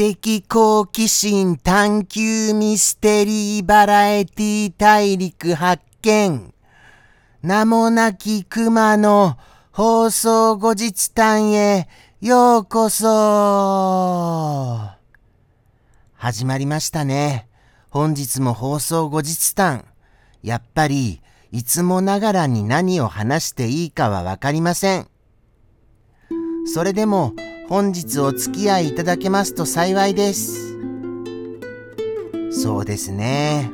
的好奇心探求ミステリーバラエティ大陸発見。名もなき熊の放送後日談へようこそ始まりましたね。本日も放送後日談。やっぱり、いつもながらに何を話していいかはわかりません。それでも、本日お付き合いいただけますと幸いです。そうですね。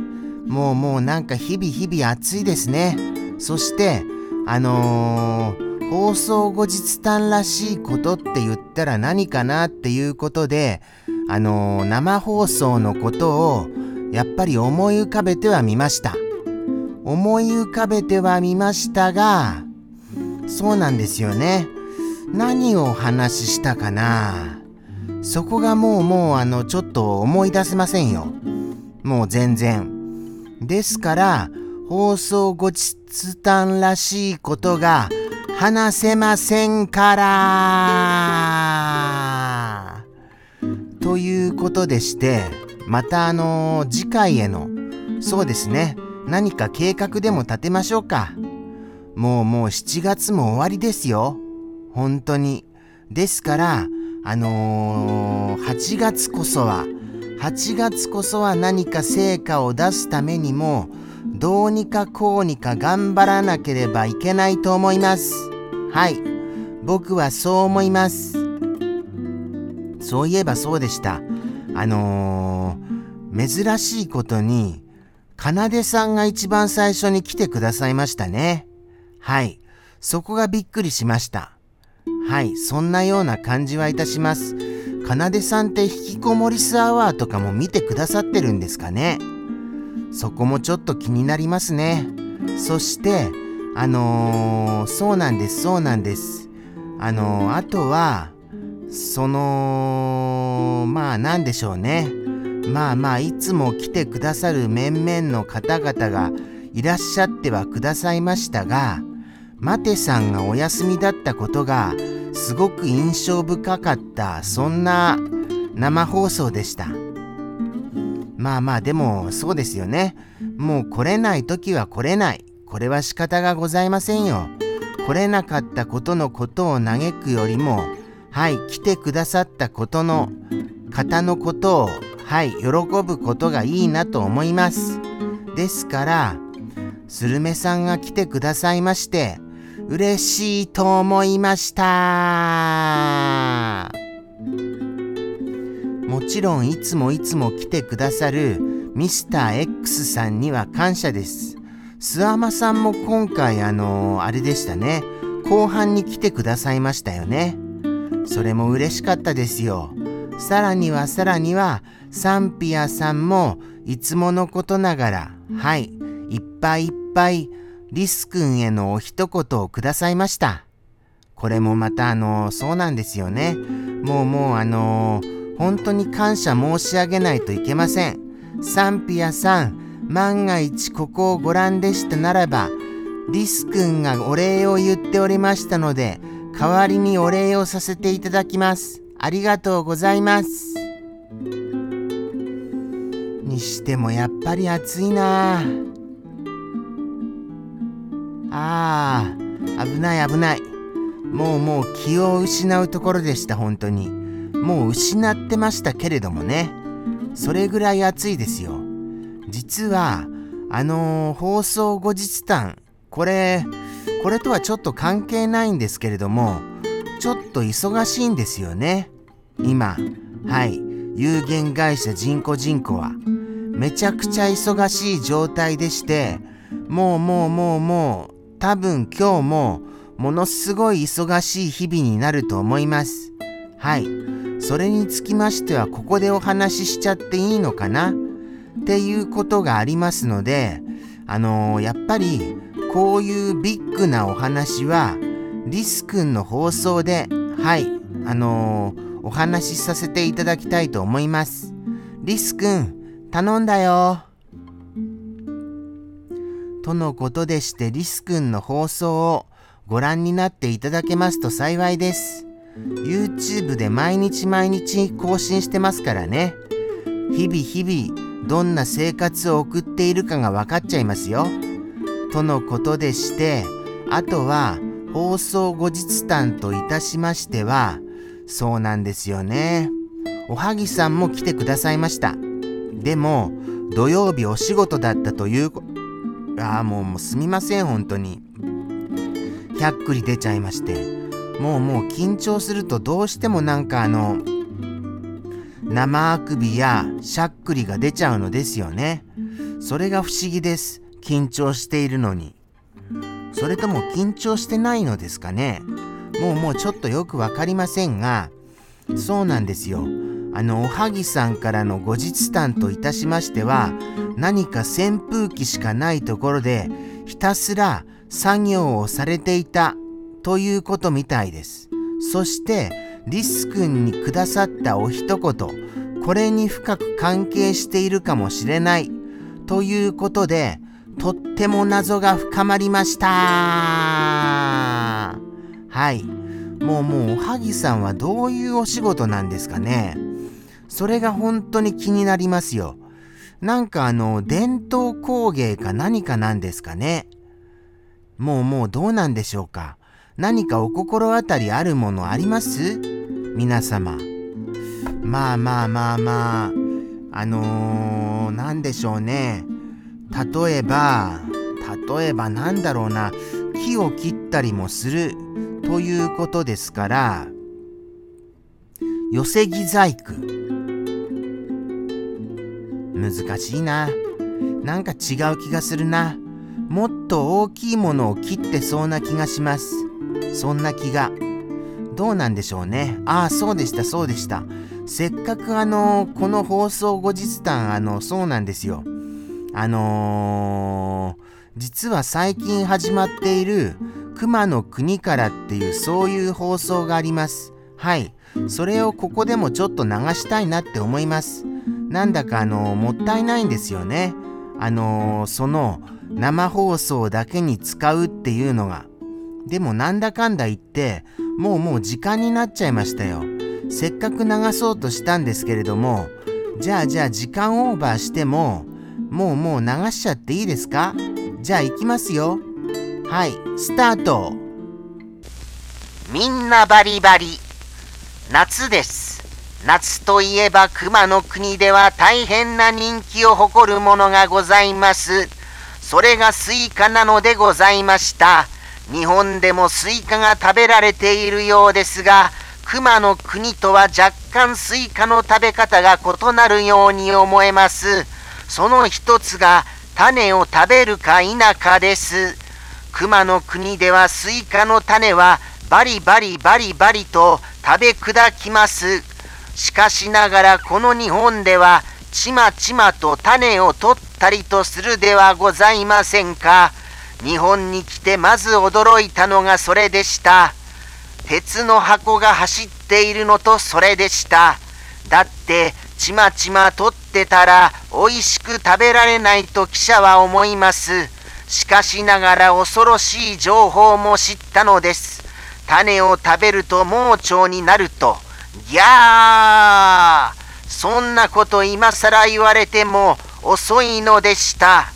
もうもうなんか日々日々暑いですね。そして、あのー、放送後日談らしいことって言ったら何かなっていうことで、あのー、生放送のことをやっぱり思い浮かべてはみました。思い浮かべてはみましたが、そうなんですよね。何をお話ししたかな？そこがもうもうあのちょっと思い出せませんよ。もう全然。ですから放送後日談らしいことが話せませんからということでしてまたあの次回へのそうですね何か計画でも立てましょうか。もうもう7月も終わりですよ。本当に。ですから、あのー、8月こそは、8月こそは何か成果を出すためにも、どうにかこうにか頑張らなければいけないと思います。はい。僕はそう思います。そういえばそうでした。あのー、珍しいことに、かなでさんが一番最初に来てくださいましたね。はい。そこがびっくりしました。はい、そんなような感じはいたします。かなでさんって引きこもりスアワーとかも見てくださってるんですかねそこもちょっと気になりますね。そして、あのー、そうなんです、そうなんです。あのー、あとは、その、まあなんでしょうね。まあまあ、いつも来てくださる面々の方々がいらっしゃってはくださいましたが、マテさんがお休みだったことがすごく印象深かったそんな生放送でした。まあまあでもそうですよね。もう来れない時は来れない。これは仕方がございませんよ。来れなかったことのことを嘆くよりもはい来てくださったことの方のことをはい喜ぶことがいいなと思います。ですからスルメさんが来てくださいまして嬉しいと思いました。もちろんいつもいつも来てくださるミスター X さんには感謝です。諏訪間さんも今回あのあれでしたね。後半に来てくださいましたよね。それも嬉しかったですよ。さらにはさらにはサンピアさんもいつものことながら、はい、いっぱいいっぱいリス君へのお一言をくださいました。これもまたあの、そうなんですよね。もうもうあの、本当に感謝申し上げないといけません。サンピアさん、万が一ここをご覧でしたならば、リス君がお礼を言っておりましたので、代わりにお礼をさせていただきます。ありがとうございます。にしてもやっぱり暑いなぁ。ああ、危ない危ない。もうもう気を失うところでした、本当に。もう失ってましたけれどもね。それぐらい暑いですよ。実は、あのー、放送後日談、これ、これとはちょっと関係ないんですけれども、ちょっと忙しいんですよね。今、はい、有限会社人工人口は。めちゃくちゃ忙しい状態でして、もうもうもうもう多分今日もものすごい忙しい日々になると思います。はい。それにつきましてはここでお話ししちゃっていいのかな？っていうことがありますので、あのー、やっぱりこういうビッグなお話はリス君の放送で、はい、あのー、お話しさせていただきたいと思います。リス君、頼んだよ。とのことでしてリス君の放送をご覧になっていただけますと幸いです。YouTube で毎日毎日更新してますからね。日々日々どんな生活を送っているかが分かっちゃいますよ。とのことでして、あとは放送後日談といたしましては、そうなんですよね。おはぎさんも来てくださいました。でも、土曜日お仕事だったという、ああ、もうもうすみません、本当に。ひゃっくり出ちゃいまして。もうもう緊張するとどうしてもなんかあの、生あくびやしゃっくりが出ちゃうのですよね。それが不思議です。緊張しているのに。それとも緊張してないのですかね。もうもうちょっとよくわかりませんが、そうなんですよ。あの、おはぎさんからの後日談といたしましては、何か扇風機しかないところで、ひたすら作業をされていたということみたいです。そして、リス君にくださったお一言、これに深く関係しているかもしれないということで、とっても謎が深まりました。はい。もうもうおはぎさんはどういうお仕事なんですかね。それが本当に気になりますよ。なんかあの、伝統工芸か何かなんですかね。もうもうどうなんでしょうか。何かお心当たりあるものあります？皆様。まあまあまあまあ、あのー、なんでしょうね。例えば、例えばなんだろうな、木を切ったりもするということですから、寄せ木細工。難しいな。なんか違う気がするな。もっと大きいものを切ってそうな気がします。そんな気が。どうなんでしょうね。ああ、そうでした、そうでした。せっかくあのこの放送後日談、あの、そうなんですよ。あのー、実は最近始まっている熊の国からっていうそういう放送があります。はい。それをここでもちょっと流したいなって思います。なんだかあのもったいないんですよね。あのー、その生放送だけに使うっていうのが。でもなんだかんだ言って、もうもう時間になっちゃいましたよ。せっかく流そうとしたんですけれども、じゃあじゃあ時間オーバーしても、もうもう流しちゃっていいですか？じゃあ行きますよ。はい、スタート。みんなバリバリ。夏です。夏といえば熊の国では大変な人気を誇るものがございます。それがスイカなのでございました。日本でもスイカが食べられているようですが、熊の国とは若干スイカの食べ方が異なるように思えます。その一つが種を食べるか否かです。熊の国ではスイカの種はバリバリバリバリと食べ砕きます。しかしながらこの日本ではちまちまと種を取ったりとするではございませんか。日本に来てまず驚いたのがそれでした。鉄の箱が走っているのとそれでした。だってちまちま取ってたら美味しく食べられないと記者は思います。しかしながら恐ろしい情報も知ったのです。種を食べると盲腸になると。ギャーそんなこと今更言われても遅いのでした。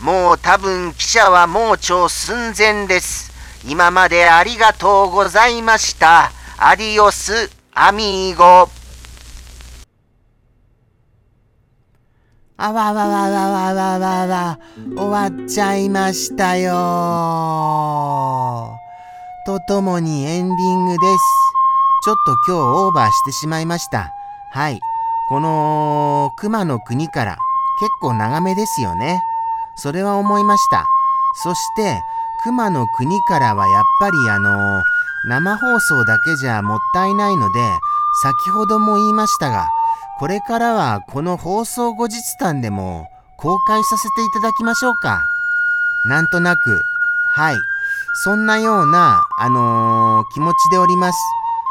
もう多分記者は盲腸寸前です。今までありがとうございました。アディオス、アミーゴ。あわわわわわわわわ、終わっちゃいましたよとともにエンディングです。ちょっと今日オーバーしてしまいました。はい。この熊の国から結構長めですよね。それは思いました。そして、熊の国からはやっぱりあの生放送だけじゃもったいないので、先ほども言いましたが、これからはこの放送後日談でも公開させていただきましょうか。なんとなく、はい。そんなような、あのー、気持ちでおります。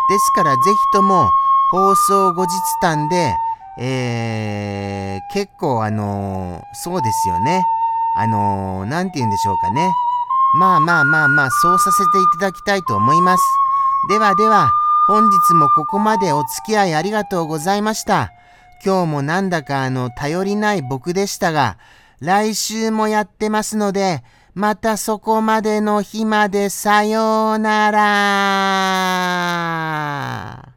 ですからぜひとも放送後日談で、えー、結構あのー、そうですよね。あのー、なんて言うんでしょうかね。まあまあまあまあ、そうさせていただきたいと思います。ではでは、本日もここまでお付き合いありがとうございました。今日もなんだかあの、頼りない僕でしたが、来週もやってますので、またそこまでの日までさようなら。